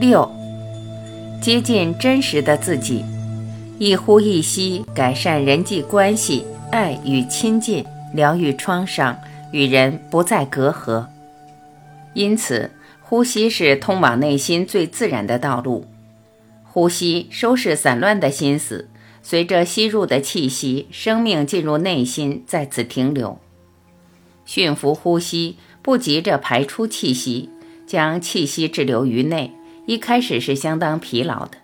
六，接近真实的自己，一呼一吸改善人际关系，爱与亲近，疗愈创伤，与人不再隔阂。因此，呼吸是通往内心最自然的道路。呼吸收拾散乱的心思，随着吸入的气息，生命进入内心，在此停留。驯服呼吸，不急着排出气息，将气息滞留于内，一开始是相当疲劳的。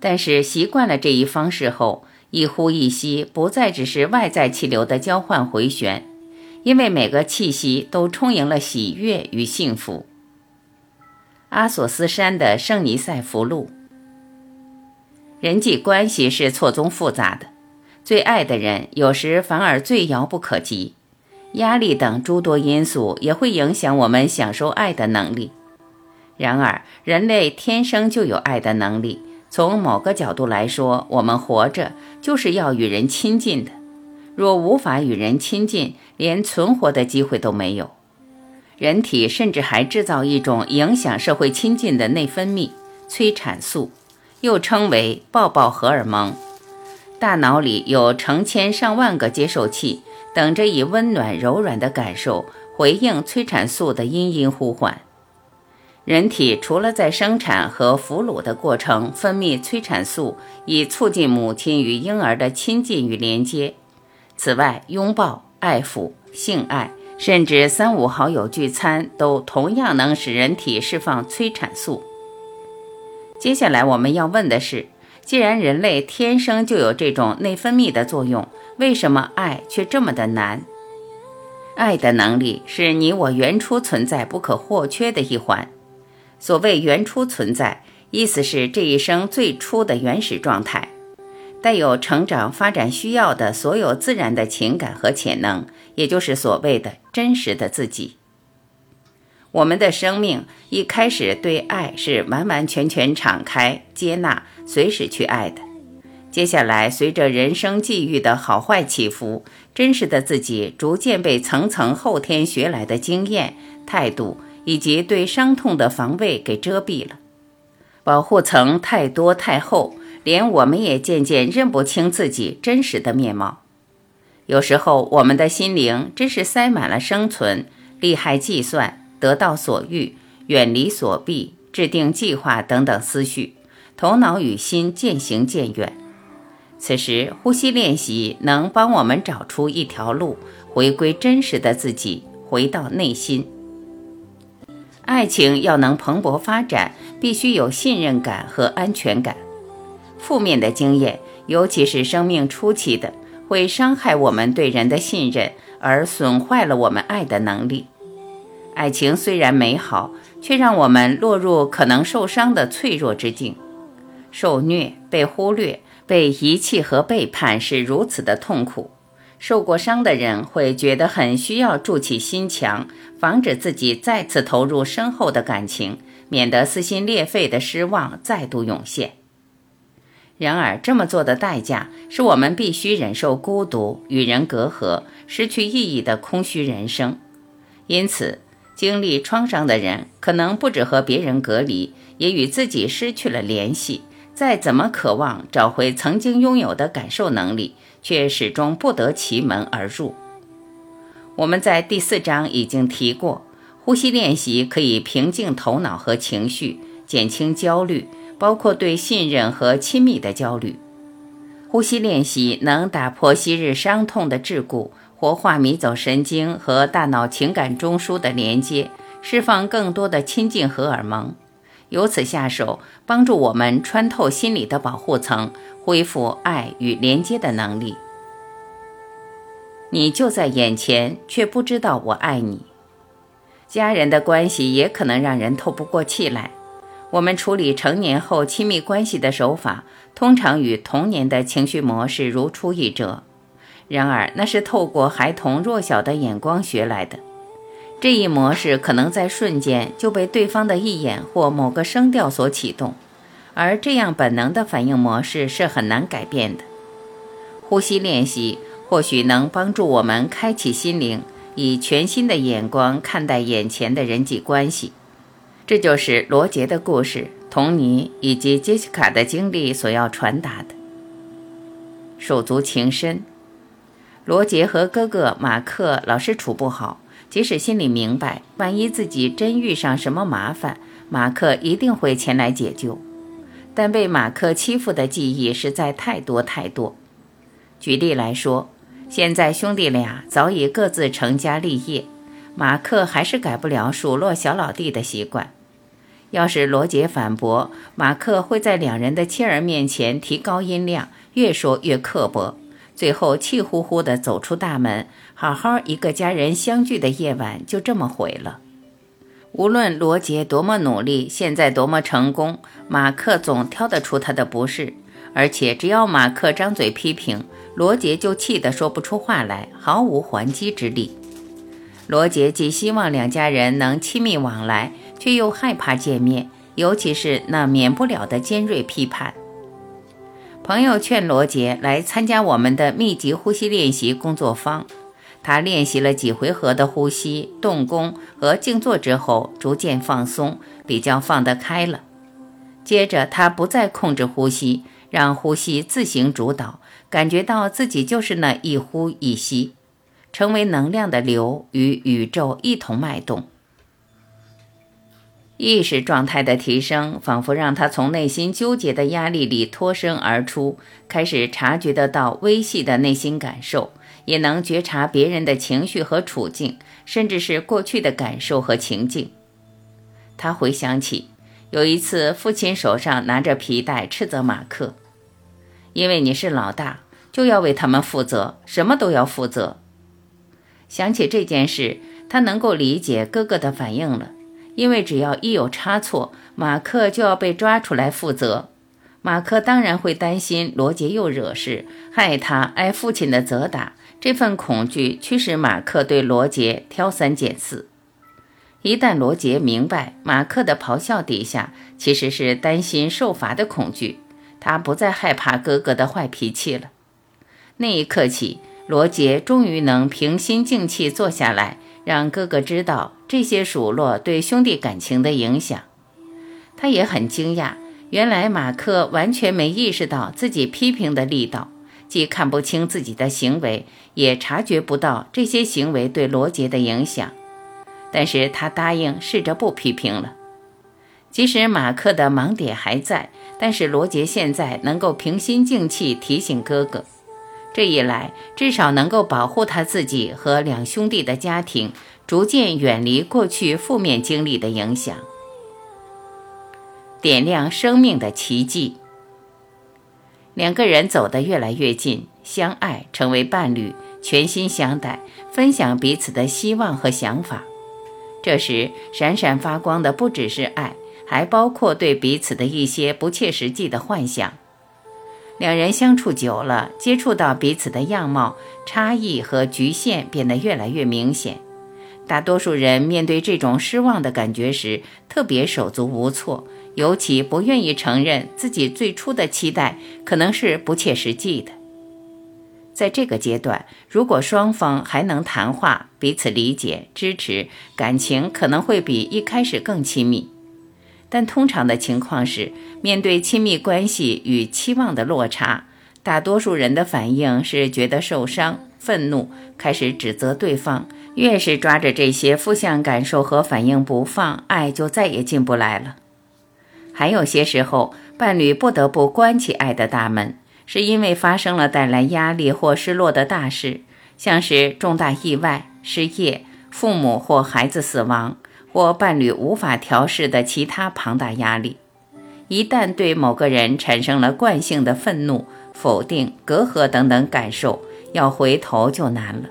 但是习惯了这一方式后，一呼一吸不再只是外在气流的交换回旋，因为每个气息都充盈了喜悦与幸福。阿索斯山的圣尼塞福路。人际关系是错综复杂的，最爱的人有时反而最遥不可及。压力等诸多因素也会影响我们享受爱的能力。然而，人类天生就有爱的能力。从某个角度来说，我们活着就是要与人亲近的。若无法与人亲近，连存活的机会都没有。人体甚至还制造一种影响社会亲近的内分泌——催产素。又称为抱抱荷尔蒙，大脑里有成千上万个接受器，等着以温暖柔软的感受回应催产素的殷殷呼唤。人体除了在生产和哺乳的过程分泌催产素，以促进母亲与婴儿的亲近与连接，此外，拥抱、爱抚、性爱，甚至三五好友聚餐，都同样能使人体释放催产素。接下来我们要问的是：既然人类天生就有这种内分泌的作用，为什么爱却这么的难？爱的能力是你我原初存在不可或缺的一环。所谓原初存在，意思是这一生最初的原始状态，带有成长发展需要的所有自然的情感和潜能，也就是所谓的真实的自己。我们的生命一开始对爱是完完全全敞开、接纳、随时去爱的。接下来，随着人生际遇的好坏起伏，真实的自己逐渐被层层后天学来的经验、态度以及对伤痛的防卫给遮蔽了。保护层太多太厚，连我们也渐渐认不清自己真实的面貌。有时候，我们的心灵真是塞满了生存、利害计算。得到所欲，远离所避，制定计划等等思绪，头脑与心渐行渐远。此时，呼吸练习能帮我们找出一条路，回归真实的自己，回到内心。爱情要能蓬勃发展，必须有信任感和安全感。负面的经验，尤其是生命初期的，会伤害我们对人的信任，而损坏了我们爱的能力。爱情虽然美好，却让我们落入可能受伤的脆弱之境。受虐、被忽略、被遗弃和背叛是如此的痛苦。受过伤的人会觉得很需要筑起心墙，防止自己再次投入深厚的感情，免得撕心裂肺的失望再度涌现。然而，这么做的代价是我们必须忍受孤独、与人隔阂、失去意义的空虚人生。因此。经历创伤的人，可能不止和别人隔离，也与自己失去了联系。再怎么渴望找回曾经拥有的感受能力，却始终不得其门而入。我们在第四章已经提过，呼吸练习可以平静头脑和情绪，减轻焦虑，包括对信任和亲密的焦虑。呼吸练习能打破昔日伤痛的桎梏。活化迷走神经和大脑情感中枢的连接，释放更多的亲近荷尔蒙，由此下手，帮助我们穿透心理的保护层，恢复爱与连接的能力。你就在眼前，却不知道我爱你。家人的关系也可能让人透不过气来。我们处理成年后亲密关系的手法，通常与童年的情绪模式如出一辙。然而，那是透过孩童弱小的眼光学来的。这一模式可能在瞬间就被对方的一眼或某个声调所启动，而这样本能的反应模式是很难改变的。呼吸练习或许能帮助我们开启心灵，以全新的眼光看待眼前的人际关系。这就是罗杰的故事，童尼以及杰西卡的经历所要传达的。手足情深，罗杰和哥哥马克老是处不好，即使心里明白，万一自己真遇上什么麻烦，马克一定会前来解救，但被马克欺负的记忆实在太多太多。举例来说，现在兄弟俩早已各自成家立业，马克还是改不了数落小老弟的习惯。要是罗杰反驳，马克会在两人的妻儿面前提高音量，越说越刻薄，最后气呼呼地走出大门，好好一个家人相聚的夜晚就这么毁了。无论罗杰多么努力，现在多么成功，马克总挑得出他的不是，而且只要马克张嘴批评，罗杰就气得说不出话来，毫无还击之力。罗杰既希望两家人能亲密往来。却又害怕见面，尤其是那免不了的尖锐批判。朋友劝罗杰来参加我们的密集呼吸练习工作坊。他练习了几回合的呼吸、动功和静坐之后，逐渐放松，比较放得开了。接着，他不再控制呼吸，让呼吸自行主导，感觉到自己就是那一呼一吸，成为能量的流，与宇宙一同脉动。意识状态的提升，仿佛让他从内心纠结的压力里脱身而出，开始察觉得到微细的内心感受，也能觉察别人的情绪和处境，甚至是过去的感受和情境。他回想起有一次，父亲手上拿着皮带斥责马克：“因为你是老大，就要为他们负责，什么都要负责。”想起这件事，他能够理解哥哥的反应了。因为只要一有差错，马克就要被抓出来负责。马克当然会担心罗杰又惹事，害他挨父亲的责打。这份恐惧驱使马克对罗杰挑三拣四。一旦罗杰明白马克的咆哮底下其实是担心受罚的恐惧，他不再害怕哥哥的坏脾气了。那一刻起，罗杰终于能平心静气坐下来。让哥哥知道这些数落对兄弟感情的影响，他也很惊讶。原来马克完全没意识到自己批评的力道，既看不清自己的行为，也察觉不到这些行为对罗杰的影响。但是他答应试着不批评了。即使马克的盲点还在，但是罗杰现在能够平心静气提醒哥哥。这一来，至少能够保护他自己和两兄弟的家庭，逐渐远离过去负面经历的影响，点亮生命的奇迹。两个人走得越来越近，相爱，成为伴侣，全心相待，分享彼此的希望和想法。这时，闪闪发光的不只是爱，还包括对彼此的一些不切实际的幻想。两人相处久了，接触到彼此的样貌差异和局限变得越来越明显。大多数人面对这种失望的感觉时，特别手足无措，尤其不愿意承认自己最初的期待可能是不切实际的。在这个阶段，如果双方还能谈话、彼此理解、支持，感情可能会比一开始更亲密。但通常的情况是，面对亲密关系与期望的落差，大多数人的反应是觉得受伤、愤怒，开始指责对方。越是抓着这些负向感受和反应不放，爱就再也进不来了。还有些时候，伴侣不得不关起爱的大门，是因为发生了带来压力或失落的大事，像是重大意外、失业、父母或孩子死亡。或伴侣无法调试的其他庞大压力，一旦对某个人产生了惯性的愤怒、否定、隔阂等等感受，要回头就难了。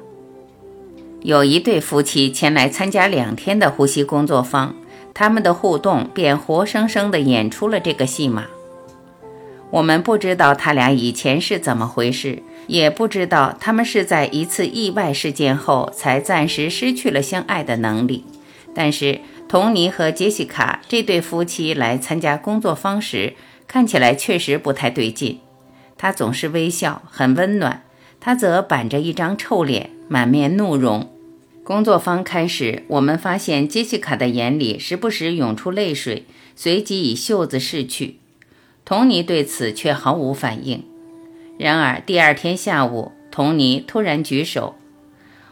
有一对夫妻前来参加两天的呼吸工作坊，他们的互动便活生生地演出了这个戏码。我们不知道他俩以前是怎么回事，也不知道他们是在一次意外事件后才暂时失去了相爱的能力。但是，童尼和杰西卡这对夫妻来参加工作坊时，看起来确实不太对劲。他总是微笑，很温暖；他则板着一张臭脸，满面怒容。工作坊开始，我们发现杰西卡的眼里时不时涌出泪水，随即以袖子拭去。童尼对此却毫无反应。然而第二天下午，童尼突然举手：“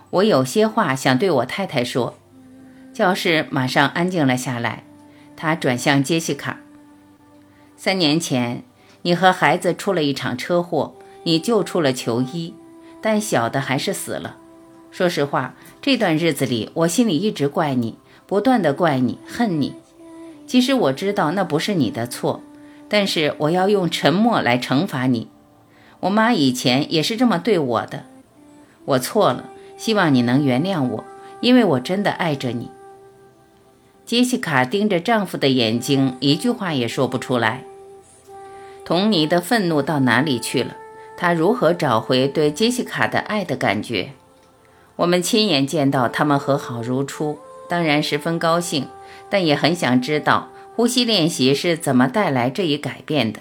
我有些话想对我太太说。”教室马上安静了下来。他转向杰西卡：“三年前，你和孩子出了一场车祸，你救出了球衣，但小的还是死了。说实话，这段日子里，我心里一直怪你，不断的怪你，恨你。其实我知道那不是你的错。”但是我要用沉默来惩罚你。我妈以前也是这么对我的。我错了，希望你能原谅我，因为我真的爱着你。杰西卡盯着丈夫的眼睛，一句话也说不出来。童尼的愤怒到哪里去了？他如何找回对杰西卡的爱的感觉？我们亲眼见到他们和好如初，当然十分高兴，但也很想知道。呼吸练习是怎么带来这一改变的？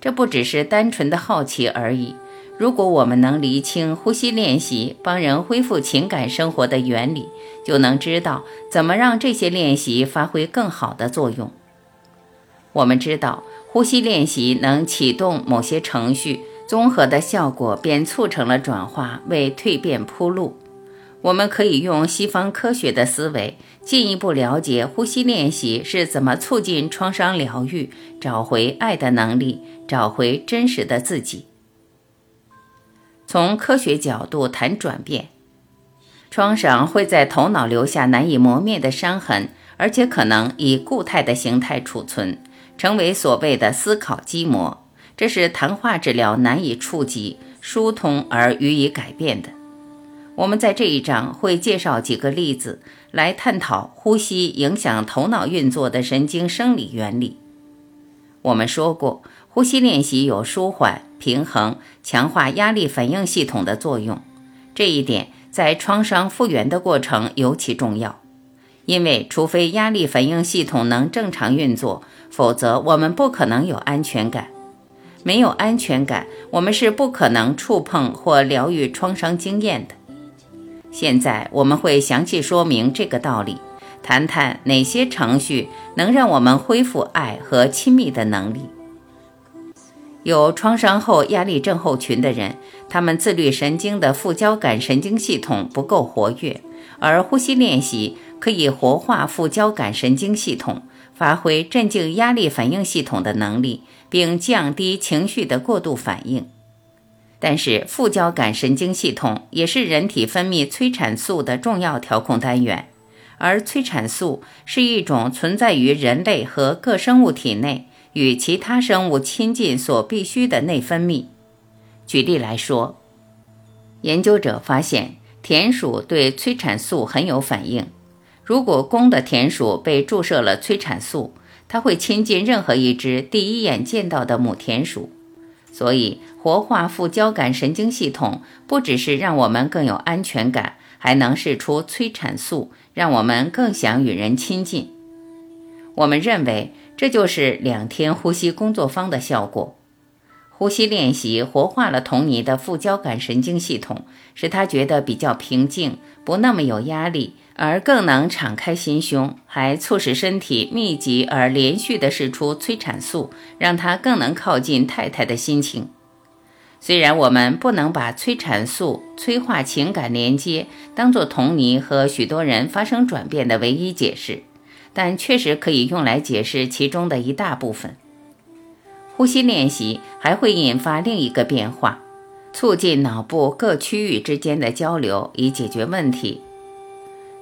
这不只是单纯的好奇而已。如果我们能厘清呼吸练习帮人恢复情感生活的原理，就能知道怎么让这些练习发挥更好的作用。我们知道，呼吸练习能启动某些程序，综合的效果便促成了转化，为蜕变铺路。我们可以用西方科学的思维进一步了解呼吸练习是怎么促进创伤疗愈、找回爱的能力、找回真实的自己。从科学角度谈转变，创伤会在头脑留下难以磨灭的伤痕，而且可能以固态的形态储存，成为所谓的思考基膜。这是谈话治疗难以触及、疏通而予以改变的。我们在这一章会介绍几个例子，来探讨呼吸影响头脑运作的神经生理原理。我们说过，呼吸练习有舒缓、平衡、强化压力反应系统的作用。这一点在创伤复原的过程尤其重要，因为除非压力反应系统能正常运作，否则我们不可能有安全感。没有安全感，我们是不可能触碰或疗愈创伤经验的。现在我们会详细说明这个道理，谈谈哪些程序能让我们恢复爱和亲密的能力。有创伤后压力症候群的人，他们自律神经的副交感神经系统不够活跃，而呼吸练习可以活化副交感神经系统，发挥镇静压力反应系统的能力，并降低情绪的过度反应。但是副交感神经系统也是人体分泌催产素的重要调控单元，而催产素是一种存在于人类和各生物体内，与其他生物亲近所必需的内分泌。举例来说，研究者发现田鼠对催产素很有反应。如果公的田鼠被注射了催产素，它会亲近任何一只第一眼见到的母田鼠。所以，活化副交感神经系统不只是让我们更有安全感，还能释出催产素，让我们更想与人亲近。我们认为，这就是两天呼吸工作坊的效果。呼吸练习活化了童尼的副交感神经系统，使他觉得比较平静，不那么有压力。而更能敞开心胸，还促使身体密集而连续地释出催产素，让他更能靠近太太的心情。虽然我们不能把催产素催化情感连接当做童尼和许多人发生转变的唯一解释，但确实可以用来解释其中的一大部分。呼吸练习还会引发另一个变化，促进脑部各区域之间的交流，以解决问题。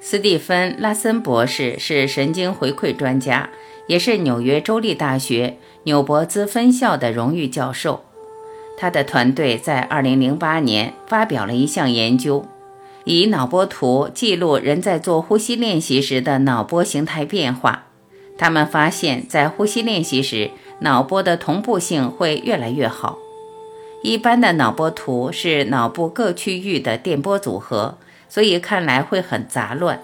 斯蒂芬·拉森博士是神经回馈专家，也是纽约州立大学纽伯兹分校的荣誉教授。他的团队在2008年发表了一项研究，以脑波图记录人在做呼吸练习时的脑波形态变化。他们发现，在呼吸练习时，脑波的同步性会越来越好。一般的脑波图是脑部各区域的电波组合。所以看来会很杂乱。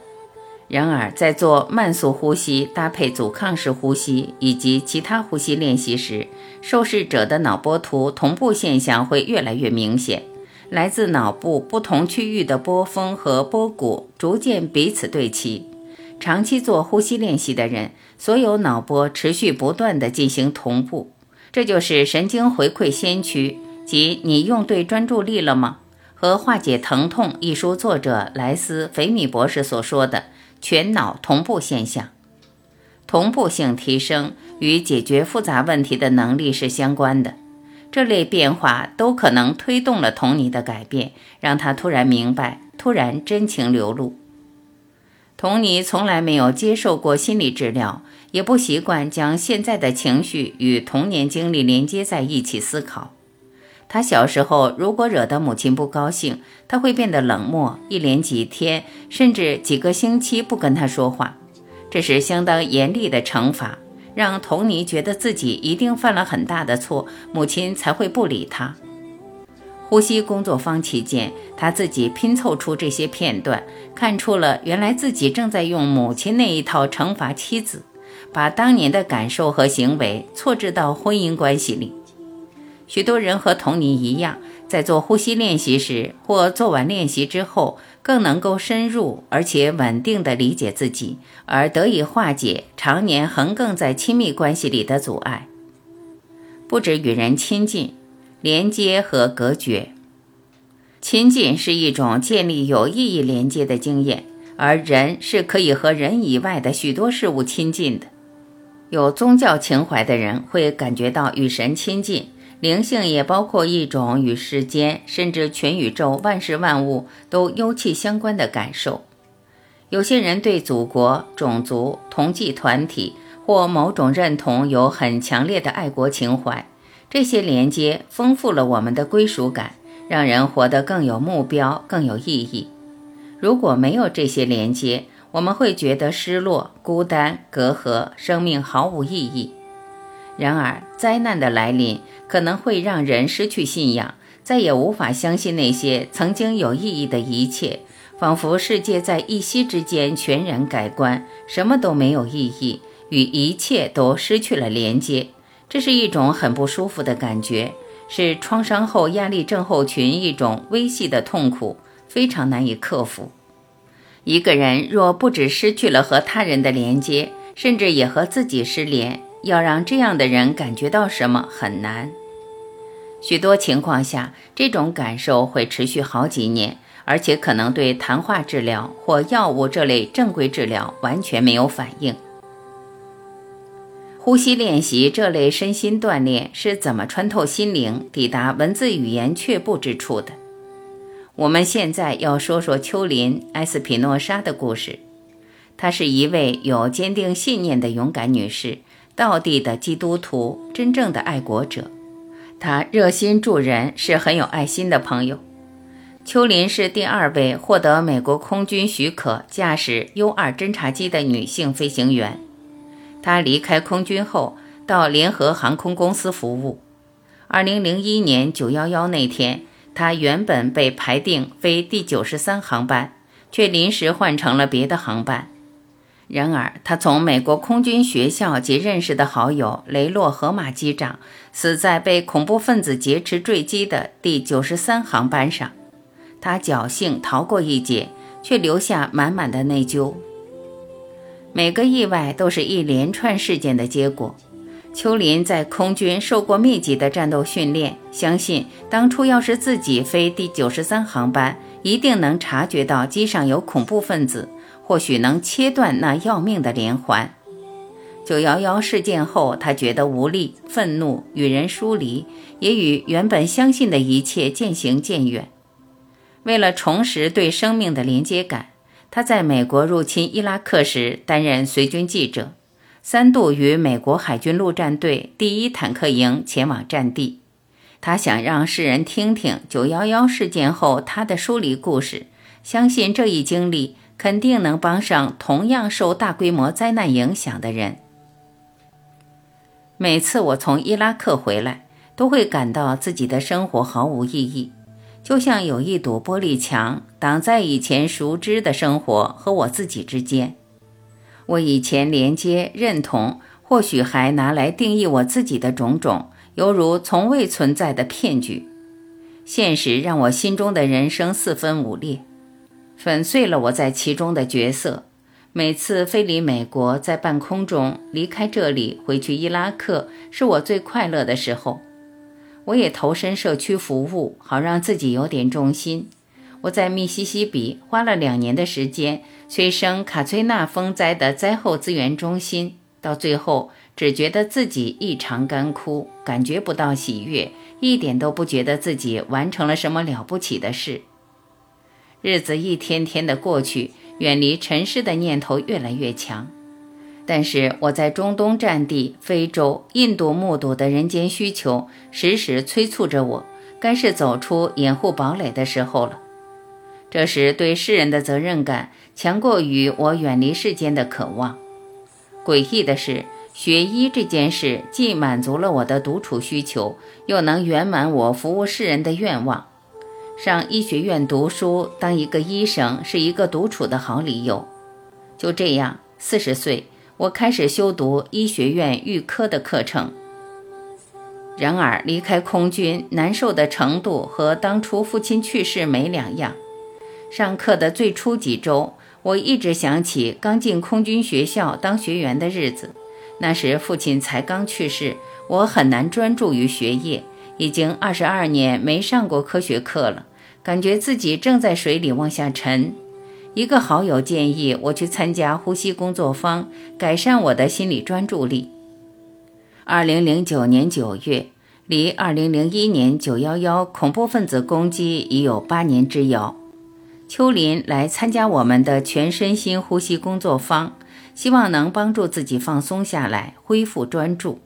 然而，在做慢速呼吸搭配阻抗式呼吸以及其他呼吸练习时，受试者的脑波图同步现象会越来越明显。来自脑部不同区域的波峰和波谷逐渐彼此对齐。长期做呼吸练习的人，所有脑波持续不断地进行同步，这就是神经回馈先驱，即你用对专注力了吗？和《化解疼痛》一书作者莱斯·菲米博士所说的全脑同步现象，同步性提升与解决复杂问题的能力是相关的。这类变化都可能推动了童尼的改变，让他突然明白，突然真情流露。童尼从来没有接受过心理治疗，也不习惯将现在的情绪与童年经历连接在一起思考。他小时候如果惹得母亲不高兴，他会变得冷漠，一连几天甚至几个星期不跟他说话。这是相当严厉的惩罚，让童尼觉得自己一定犯了很大的错，母亲才会不理他。呼吸工作坊期间，他自己拼凑出这些片段，看出了原来自己正在用母亲那一套惩罚妻子，把当年的感受和行为错置到婚姻关系里。许多人和童尼一样，在做呼吸练习时，或做完练习之后，更能够深入而且稳定地理解自己，而得以化解常年横亘在亲密关系里的阻碍。不止与人亲近、连接和隔绝，亲近是一种建立有意义连接的经验，而人是可以和人以外的许多事物亲近的。有宗教情怀的人会感觉到与神亲近。灵性也包括一种与世间甚至全宇宙万事万物都幽气相关的感受。有些人对祖国、种族、同济团体或某种认同有很强烈的爱国情怀，这些连接丰富了我们的归属感，让人活得更有目标、更有意义。如果没有这些连接，我们会觉得失落、孤单、隔阂，生命毫无意义。然而，灾难的来临。可能会让人失去信仰，再也无法相信那些曾经有意义的一切，仿佛世界在一夕之间全然改观，什么都没有意义，与一切都失去了连接。这是一种很不舒服的感觉，是创伤后压力症候群一种微细的痛苦，非常难以克服。一个人若不只失去了和他人的连接，甚至也和自己失联。要让这样的人感觉到什么很难。许多情况下，这种感受会持续好几年，而且可能对谈话治疗或药物这类正规治疗完全没有反应。呼吸练习这类身心锻炼是怎么穿透心灵，抵达文字语言却步之处的？我们现在要说说丘林·埃斯皮诺莎的故事。她是一位有坚定信念的勇敢女士。道地的基督徒，真正的爱国者，她热心助人，是很有爱心的朋友。秋林是第二位获得美国空军许可驾驶 U-2 侦察机的女性飞行员。他离开空军后，到联合航空公司服务。2001年911那天，他原本被排定飞第九十三航班，却临时换成了别的航班。然而，他从美国空军学校及认识的好友雷洛·河马机长死在被恐怖分子劫持坠机的第九十三航班上。他侥幸逃过一劫，却留下满满的内疚。每个意外都是一连串事件的结果。秋林在空军受过密集的战斗训练，相信当初要是自己飞第九十三航班，一定能察觉到机上有恐怖分子。或许能切断那要命的连环。九幺幺事件后，他觉得无力、愤怒，与人疏离，也与原本相信的一切渐行渐远。为了重拾对生命的连接感，他在美国入侵伊拉克时担任随军记者，三度与美国海军陆战队第一坦克营前往战地。他想让世人听听九幺幺事件后他的疏离故事，相信这一经历。肯定能帮上同样受大规模灾难影响的人。每次我从伊拉克回来，都会感到自己的生活毫无意义，就像有一堵玻璃墙挡在以前熟知的生活和我自己之间。我以前连接、认同，或许还拿来定义我自己的种种，犹如从未存在的骗局。现实让我心中的人生四分五裂，粉碎了我在其中的角色。每次飞离美国，在半空中离开这里，回去伊拉克，是我最快乐的时候。我也投身社区服务，好让自己有点重心。我在密西西比花了两年的时间，催生卡崔娜风灾的灾后资源中心，到最后只觉得自己异常干枯，感觉不到喜悦。一点都不觉得自己完成了什么了不起的事。日子一天天的过去，远离尘世的念头越来越强。但是我在中东战地、非洲、印度目睹的人间需求，时时催促着我，该是走出掩护堡垒的时候了。这时对世人的责任感强过于我远离世间的渴望。诡异的是。学医这件事既满足了我的独处需求，又能圆满我服务世人的愿望。上医学院读书当一个医生是一个独处的好理由。就这样，四十岁，我开始修读医学院预科的课程。然而，离开空军难受的程度和当初父亲去世没两样。上课的最初几周，我一直想起刚进空军学校当学员的日子。那时父亲才刚去世，我很难专注于学业，已经二十二年没上过科学课了，感觉自己正在水里往下沉。一个好友建议我去参加呼吸工作坊，改善我的心理专注力。二零零九年九月，离二零零一年九幺幺恐怖分子攻击已有八年之遥。秋林来参加我们的全身心呼吸工作坊。希望能帮助自己放松下来，恢复专注。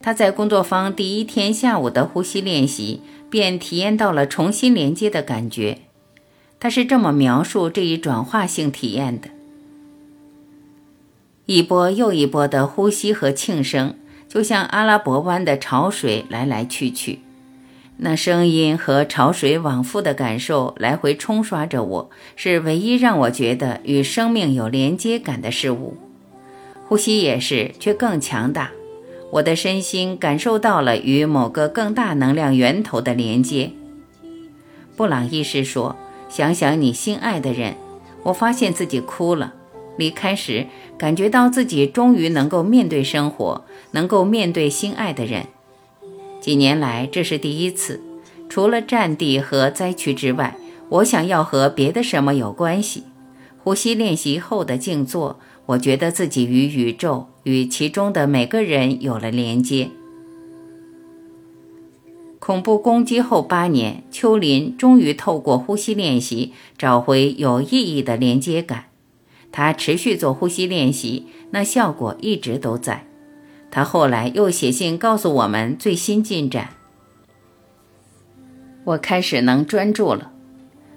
他在工作坊第一天下午的呼吸练习，便体验到了重新连接的感觉。他是这么描述这一转化性体验的：一波又一波的呼吸和庆声，就像阿拉伯湾的潮水来来去去。那声音和潮水往复的感受来回冲刷着我，是唯一让我觉得与生命有连接感的事物。呼吸也是，却更强大。我的身心感受到了与某个更大能量源头的连接。布朗医师说：“想想你心爱的人。”我发现自己哭了。离开时，感觉到自己终于能够面对生活，能够面对心爱的人。几年来，这是第一次。除了战地和灾区之外，我想要和别的什么有关系？呼吸练习后的静坐，我觉得自己与宇宙、与其中的每个人有了连接。恐怖攻击后八年，秋林终于透过呼吸练习找回有意义的连接感。他持续做呼吸练习，那效果一直都在。他后来又写信告诉我们最新进展。我开始能专注了，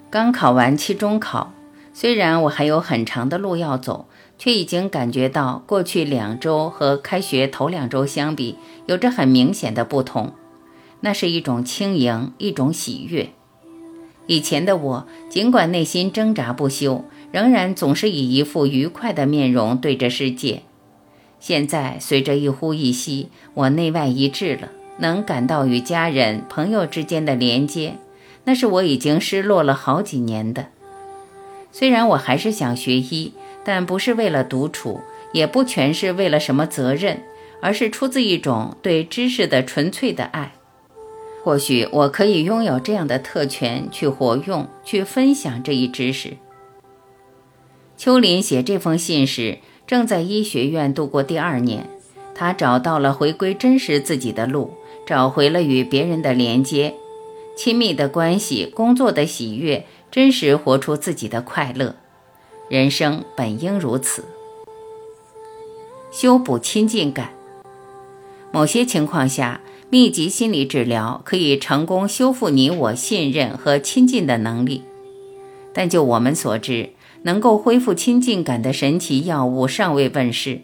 刚考完期中考，虽然我还有很长的路要走，却已经感觉到过去两周和开学头两周相比，有着很明显的不同。那是一种轻盈，一种喜悦。以前的我，尽管内心挣扎不休，仍然总是以一副愉快的面容对着世界。现在随着一呼一吸，我内外一致了，能感到与家人、朋友之间的连接，那是我已经失落了好几年的。虽然我还是想学医，但不是为了独处，也不全是为了什么责任，而是出自一种对知识的纯粹的爱。或许我可以拥有这样的特权，去活用、去分享这一知识。秋林写这封信时。正在医学院度过第二年，他找到了回归真实自己的路，找回了与别人的连接、亲密的关系、工作的喜悦，真实活出自己的快乐。人生本应如此。修补亲近感，某些情况下，密集心理治疗可以成功修复你我信任和亲近的能力，但就我们所知。能够恢复亲近感的神奇药物尚未问世，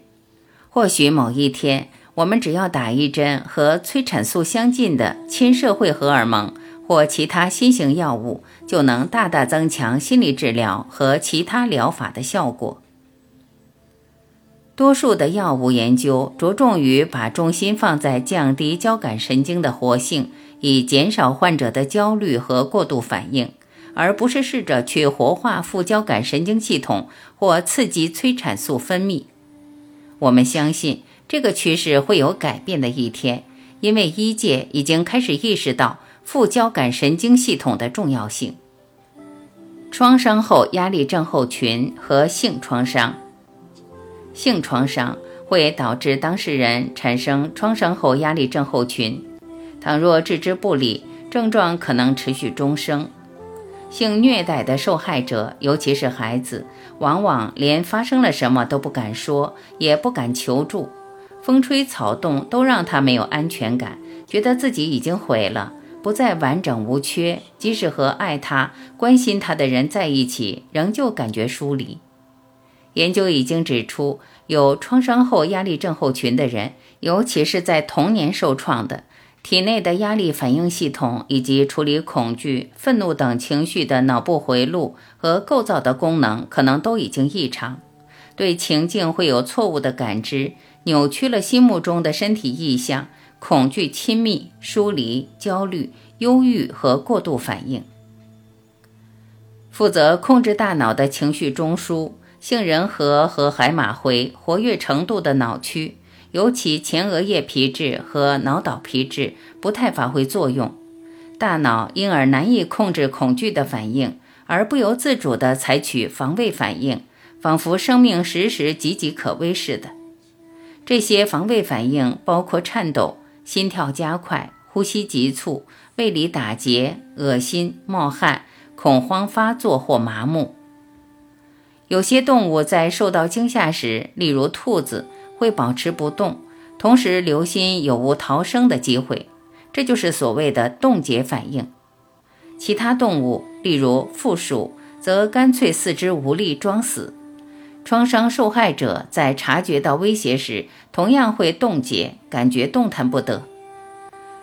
或许某一天，我们只要打一针和催产素相近的亲社会荷尔蒙或其他新型药物，就能大大增强心理治疗和其他疗法的效果。多数的药物研究着重于把重心放在降低交感神经的活性，以减少患者的焦虑和过度反应，而不是试着去活化副交感神经系统或刺激催产素分泌。我们相信这个趋势会有改变的一天，因为医界已经开始意识到副交感神经系统的重要性。创伤后压力症候群和性创伤。性创伤会导致当事人产生创伤后压力症候群，倘若置之不理，症状可能持续终生。性虐待的受害者，尤其是孩子，往往连发生了什么都不敢说，也不敢求助，风吹草动都让他没有安全感，觉得自己已经毁了，不再完整无缺，即使和爱他、关心他的人在一起，仍旧感觉疏离。研究已经指出，有创伤后压力症候群的人，尤其是在童年受创的，体内的压力反应系统以及处理恐惧、愤怒等情绪的脑部回路和构造的功能，可能都已经异常，对情境会有错误的感知，扭曲了心目中的身体意象，恐惧、亲密、疏离、焦虑、忧郁和过度反应。负责控制大脑的情绪中枢。杏仁核和海马回活跃程度的脑区，尤其前额叶皮质和脑岛皮质不太发挥作用，大脑因而难以控制恐惧的反应，而不由自主地采取防卫反应，仿佛生命时时岌岌可危似的。这些防卫反应包括颤抖、心跳加快、呼吸急促、胃里打结、恶心、冒汗、恐慌发作或麻木。有些动物在受到惊吓时，例如兔子，会保持不动，同时留心有无逃生的机会，这就是所谓的冻结反应。其他动物，例如负鼠，则干脆四肢无力装死。创伤受害者在察觉到威胁时，同样会冻结，感觉动弹不得。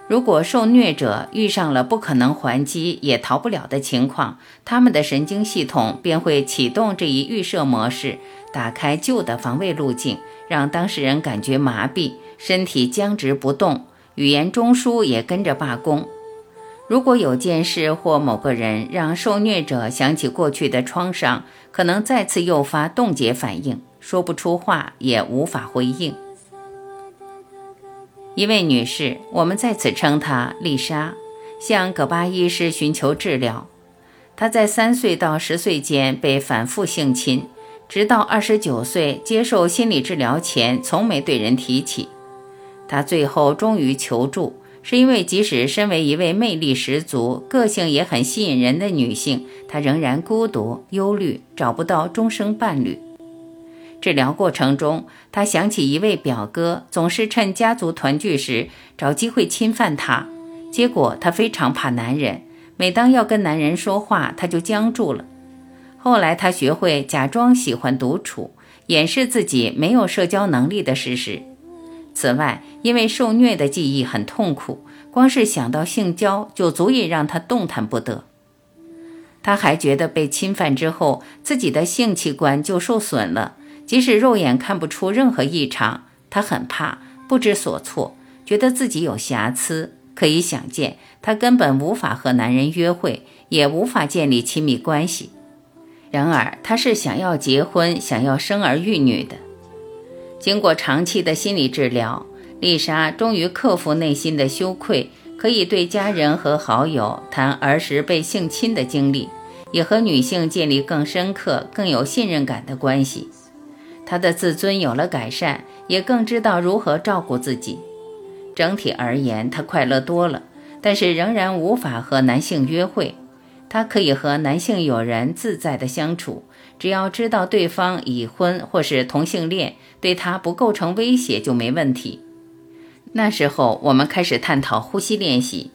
如果受虐者遇上了不可能还击也逃不了的情况，他们的神经系统便会启动这一预设模式，打开旧的防卫路径，让当事人感觉麻痹，身体僵直不动，语言中枢也跟着罢工。如果有件事或某个人让受虐者想起过去的创伤，可能再次诱发冻结反应，说不出话，也无法回应。一位女士，我们在此称她丽莎，向葛巴医师寻求治疗。她在三岁到十岁间被反复性侵，直到二十九岁接受心理治疗前，从没对人提起。她最后终于求助，是因为即使身为一位魅力十足、个性也很吸引人的女性，她仍然孤独、忧虑，找不到终生伴侣。治疗过程中，他想起一位表哥总是趁家族团聚时找机会侵犯他，结果他非常怕男人，每当要跟男人说话，他就僵住了。后来他学会假装喜欢独处，掩饰自己没有社交能力的事实。此外，因为受虐的记忆很痛苦，光是想到性交就足以让他动弹不得。他还觉得被侵犯之后，自己的性器官就受损了。即使肉眼看不出任何异常，他很怕，不知所措，觉得自己有瑕疵。可以想见，他根本无法和男人约会，也无法建立亲密关系。然而，他是想要结婚，想要生儿育女的。经过长期的心理治疗，丽莎终于克服内心的羞愧，可以对家人和好友谈儿时被性侵的经历，也和女性建立更深刻、更有信任感的关系。他的自尊有了改善，也更知道如何照顾自己。整体而言，他快乐多了，但是仍然无法和男性约会。他可以和男性友人自在的相处，只要知道对方已婚或是同性恋，对他不构成威胁就没问题。那时候，我们开始探讨呼吸练习。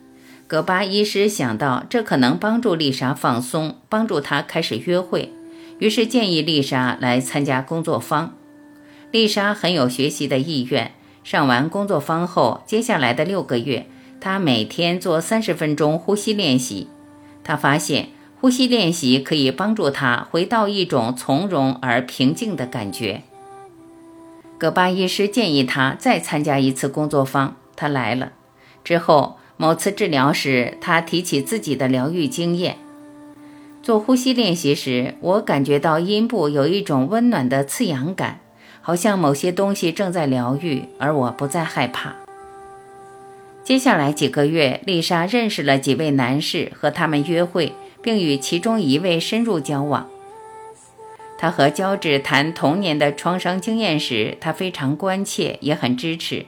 葛巴医师想到这可能帮助丽莎放松，帮助她开始约会。于是建议丽莎来参加工作坊。丽莎很有学习的意愿。上完工作坊后，接下来的六个月，她每天做三十分钟呼吸练习。她发现呼吸练习可以帮助她回到一种从容而平静的感觉。葛巴医师建议她再参加一次工作坊，她来了。之后某次治疗时，她提起自己的疗愈经验。做呼吸练习时，我感觉到阴部有一种温暖的刺痒感，好像某些东西正在疗愈，而我不再害怕。接下来几个月，丽莎认识了几位男士，和他们约会，并与其中一位深入交往。她和乔治谈童年的创伤经验时，他非常关切，也很支持。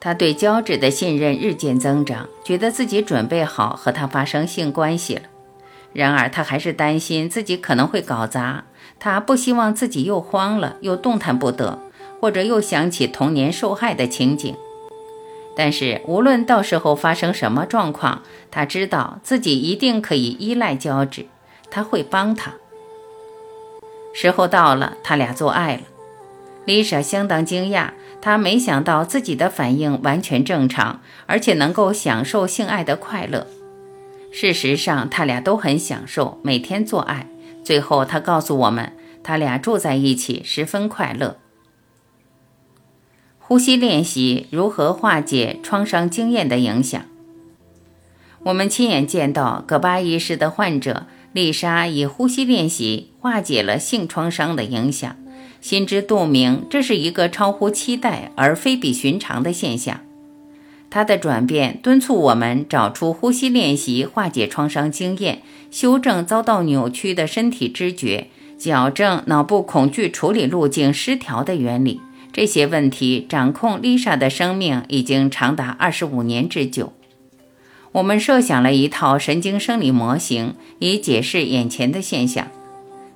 他对乔治的信任日渐增长，觉得自己准备好和他发生性关系了。然而，他还是担心自己可能会搞砸。他不希望自己又慌了，又动弹不得，或者又想起童年受害的情景。但是，无论到时候发生什么状况，他知道自己一定可以依赖乔治，他会帮他。时候到了，他俩做爱了。丽莎相当惊讶，她没想到自己的反应完全正常，而且能够享受性爱的快乐。事实上，他俩都很享受每天做爱。最后，他告诉我们，他俩住在一起十分快乐。呼吸练习如何化解创伤经验的影响？我们亲眼见到葛巴医师的患者丽莎以呼吸练习化解了性创伤的影响，心知肚明，这是一个超乎期待而非比寻常的现象。他的转变敦促我们找出呼吸练习化解创伤经验、修正遭到扭曲的身体知觉、矫正脑部恐惧处理路径失调的原理。这些问题掌控丽莎的生命已经长达二十五年之久。我们设想了一套神经生理模型，以解释眼前的现象。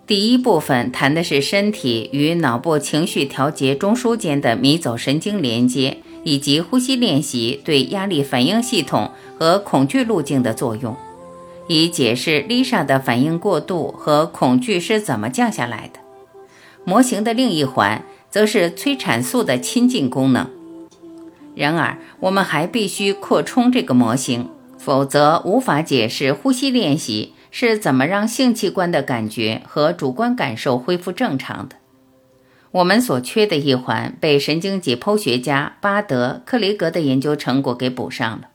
第一部分谈的是身体与脑部情绪调节中枢间的迷走神经连接。以及呼吸练习对压力反应系统和恐惧路径的作用，以解释丽莎的反应过度和恐惧是怎么降下来的。模型的另一环则是催产素的亲近功能。然而，我们还必须扩充这个模型，否则无法解释呼吸练习是怎么让性器官的感觉和主观感受恢复正常的。我们所缺的一环被神经解剖学家巴德·克雷格的研究成果给补上了。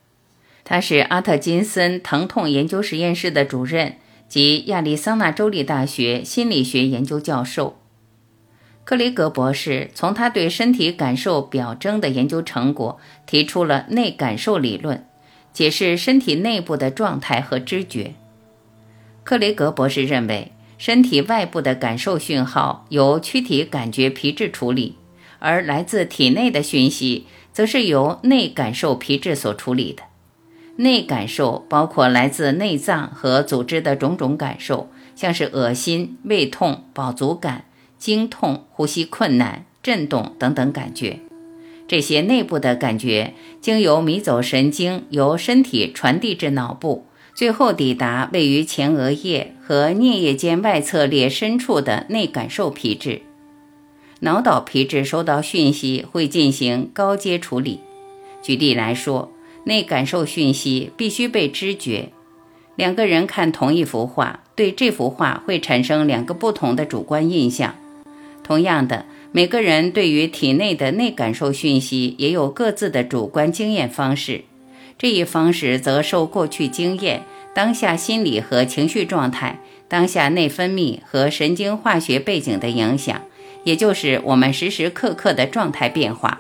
他是阿特金森疼痛研究实验室的主任及亚利桑那州立大学心理学研究教授。克雷格博士从他对身体感受表征的研究成果提出了内感受理论，解释身体内部的状态和知觉。克雷格博士认为。身体外部的感受讯号由躯体感觉皮质处理，而来自体内的讯息则是由内感受皮质所处理的。内感受包括来自内脏和组织的种种感受，像是恶心、胃痛、饱足感、经痛、呼吸困难、震动等等感觉。这些内部的感觉经由迷走神经由身体传递至脑部。最后抵达位于前额叶和颞叶间外侧裂深处的内感受皮质，脑岛皮质收到讯息会进行高阶处理。举例来说，内感受讯息必须被知觉。两个人看同一幅画，对这幅画会产生两个不同的主观印象。同样的，每个人对于体内的内感受讯息也有各自的主观经验方式。这一方式则受过去经验、当下心理和情绪状态、当下内分泌和神经化学背景的影响，也就是我们时时刻刻的状态变化。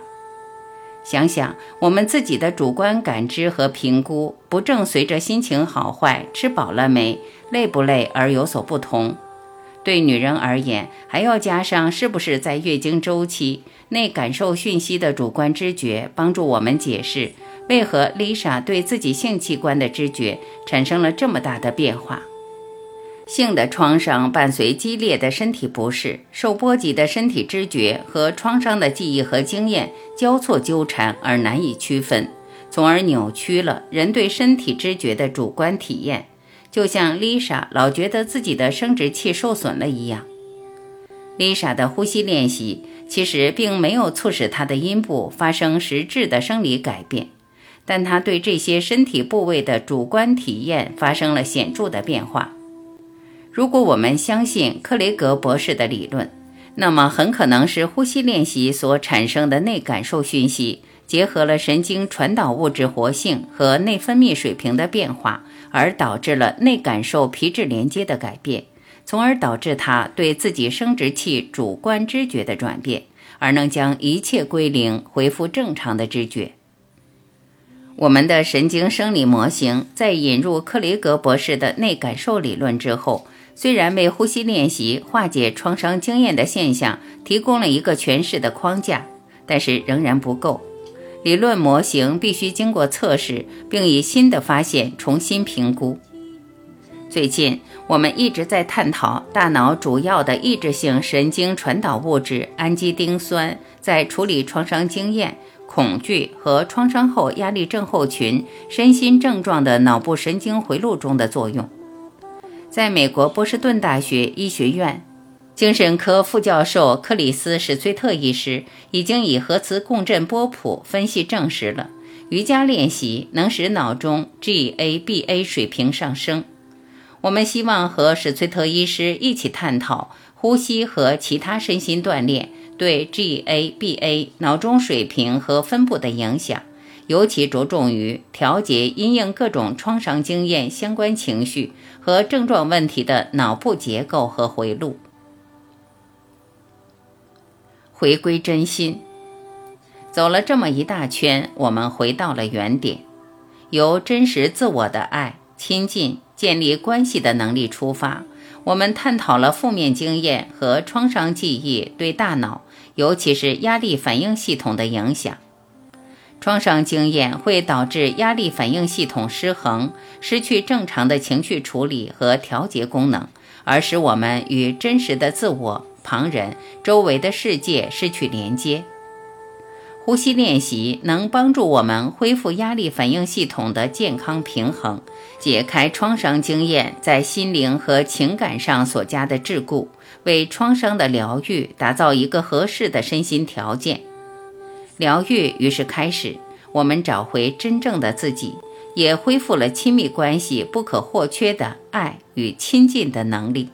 想想我们自己的主观感知和评估，不正随着心情好坏、吃饱了没、累不累而有所不同。对女人而言，还要加上是不是在月经周期内感受讯息的主观知觉，帮助我们解释。为何丽莎对自己性器官的知觉产生了这么大的变化？性的创伤伴随激烈的身体不适，受波及的身体知觉和创伤的记忆和经验交错纠缠而难以区分，从而扭曲了人对身体知觉的主观体验。就像丽莎老觉得自己的生殖器受损了一样。丽莎的呼吸练习其实并没有促使她的阴部发生实质的生理改变。但他对这些身体部位的主观体验发生了显著的变化。如果我们相信克雷格博士的理论，那么很可能是呼吸练习所产生的内感受讯息，结合了神经传导物质活性和内分泌水平的变化，而导致了内感受皮质连接的改变，从而导致他对自己生殖器主观知觉的转变，而能将一切归零，恢复正常的知觉。我们的神经生理模型在引入克雷格博士的内感受理论之后。虽然为呼吸练习化解创伤经验的现象提供了一个诠释的框架，但是仍然不够。理论模型必须经过测试，并以新的发现重新评估。最近，我们一直在探讨大脑主要的抑制性神经传导物质氨基丁酸在处理创伤经验、恐惧和创伤后压力症候群身心症状的脑部神经回路中的作用。在美国波士顿大学医学院精神科副教授克里斯史崔特医师已经以核磁共振波谱分析证实了瑜伽练习能使脑中 GABA 水平上升。我们希望和史崔特医师一起探讨呼吸和其他身心锻炼对 GABA 脑中水平和分布的影响。尤其着重于调节因应各种创伤经验相关情绪和症状问题的脑部结构和回路。回归真心，走了这么一大圈，我们回到了原点，由真实自我的爱、亲近、建立关系的能力出发，我们探讨了负面经验和创伤记忆对大脑，尤其是压力反应系统的影响。创伤经验会导致压力反应系统失衡，失去正常的情绪处理和调节功能，而使我们与真实的自我、旁人、周围的世界失去连接。呼吸练习能帮助我们恢复压力反应系统的健康平衡，解开创伤经验在心灵和情感上所加的桎梏，为创伤的疗愈打造一个合适的身心条件。疗愈于是开始，我们找回真正的自己，也恢复了亲密关系不可或缺的爱与亲近的能力。